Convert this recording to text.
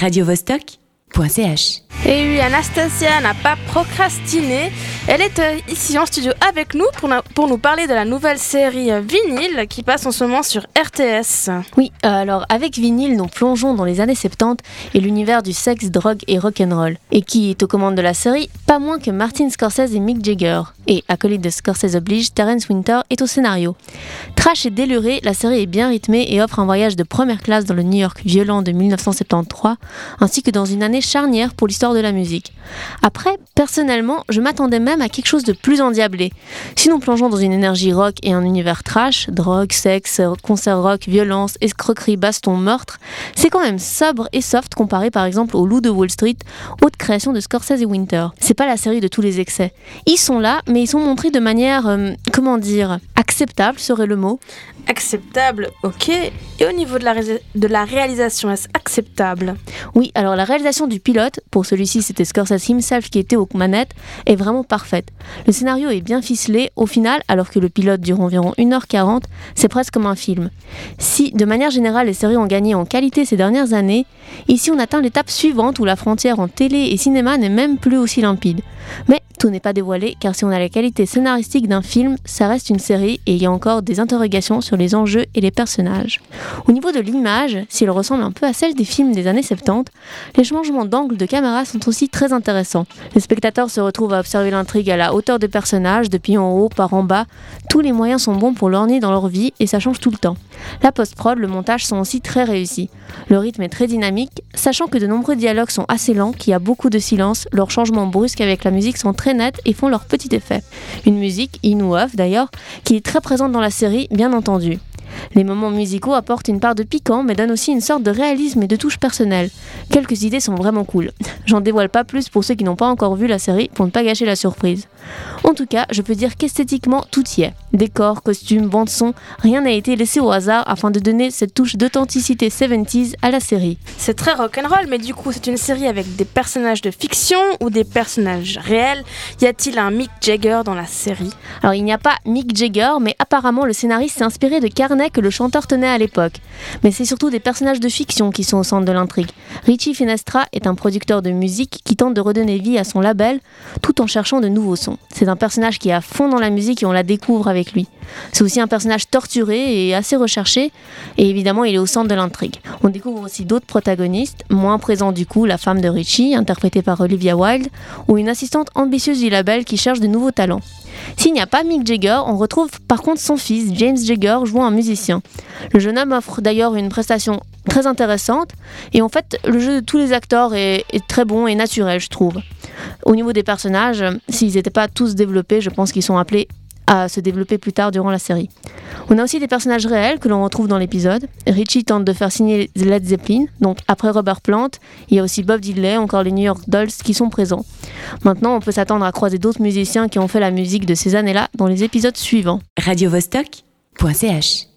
radiovostok.ch. Et oui, Anastasia n'a pas procrastiné. Elle est euh, ici en studio avec nous pour, pour nous parler de la nouvelle série euh, Vinyle qui passe en ce moment sur RTS. Oui, euh, alors avec Vinyle, nous plongeons dans les années 70 et l'univers du sexe, drogue et rock'n'roll. Et qui est aux commandes de la série Pas moins que Martin Scorsese et Mick Jagger. Et acolyte de Scorsese oblige, Terence Winter est au scénario. Trash et déluré, la série est bien rythmée et offre un voyage de première classe dans le New York violent de 1973, ainsi que dans une année charnière pour l'histoire de la musique. Après, personnellement, je m'attendais même à quelque chose de plus endiablé. Si nous plongeons dans une énergie rock et un univers trash, drogue, sexe, concert rock, violence, escroquerie, baston, meurtre, c'est quand même sobre et soft comparé par exemple au Loup de Wall Street, haute création de Scorsese et Winter. C'est pas la série de tous les excès. Ils sont là, mais ils sont montrés de manière, euh, comment dire, acceptable serait le mot. Acceptable, ok. Et au niveau de la, ré- de la réalisation, est-ce acceptable? Oui, alors la réalisation du pilote, pour celui-ci c'était Scorsese himself qui était aux manettes, est vraiment parfaite. Le scénario est bien ficelé, au final, alors que le pilote dure environ 1h40, c'est presque comme un film. Si, de manière générale, les séries ont gagné en qualité ces dernières années, ici on atteint l'étape suivante où la frontière en télé et cinéma n'est même plus aussi limpide? Mais tout n'est pas dévoilé, car si on a la qualité scénaristique d'un film, ça reste une série et il y a encore des interrogations sur les enjeux et les personnages. Au niveau de l'image, s'il ressemble un peu à celle des films des années 70, les changements d'angle de caméra sont aussi très intéressants. Les spectateurs se retrouvent à observer l'intrigue à la hauteur des personnages, depuis en haut, par en bas. Tous les moyens sont bons pour l'orner dans leur vie et ça change tout le temps. La post-prod, le montage sont aussi très réussis. Le rythme est très dynamique, sachant que de nombreux dialogues sont assez lents, qu'il y a beaucoup de silence, leurs changements brusques avec la musique sont très nets et font leur petit effet. Une musique, in ou off d'ailleurs, qui est très présente dans la série, bien entendu. Les moments musicaux apportent une part de piquant, mais donnent aussi une sorte de réalisme et de touche personnelle. Quelques idées sont vraiment cool. J'en dévoile pas plus pour ceux qui n'ont pas encore vu la série pour ne pas gâcher la surprise. En tout cas, je peux dire qu'esthétiquement, tout y est. Décor, costumes, bande-son, rien n'a été laissé au hasard afin de donner cette touche d'authenticité 70s à la série. C'est très rock'n'roll, mais du coup, c'est une série avec des personnages de fiction ou des personnages réels? Y a-t-il un Mick Jagger dans la série? Alors il n'y a pas Mick Jagger, mais apparemment le scénariste s'est inspiré de que le chanteur tenait à l'époque. Mais c'est surtout des personnages de fiction qui sont au centre de l'intrigue. Richie Finestra est un producteur de musique qui tente de redonner vie à son label tout en cherchant de nouveaux sons. C'est un personnage qui est à fond dans la musique et on la découvre avec lui. C'est aussi un personnage torturé et assez recherché, et évidemment il est au centre de l'intrigue. On découvre aussi d'autres protagonistes, moins présents du coup, la femme de Richie, interprétée par Olivia Wilde, ou une assistante ambitieuse du label qui cherche de nouveaux talents. S'il n'y a pas Mick Jagger, on retrouve par contre son fils, James Jagger, jouant un musicien. Le jeune homme offre d'ailleurs une prestation très intéressante, et en fait le jeu de tous les acteurs est, est très bon et naturel, je trouve. Au niveau des personnages, s'ils n'étaient pas tous développés, je pense qu'ils sont appelés à se développer plus tard durant la série. On a aussi des personnages réels que l'on retrouve dans l'épisode. Richie tente de faire signer Led Zeppelin, donc après Robert Plant, il y a aussi Bob Dylan, encore les New York Dolls qui sont présents. Maintenant, on peut s'attendre à croiser d'autres musiciens qui ont fait la musique de ces années-là dans les épisodes suivants. radiovostok.ch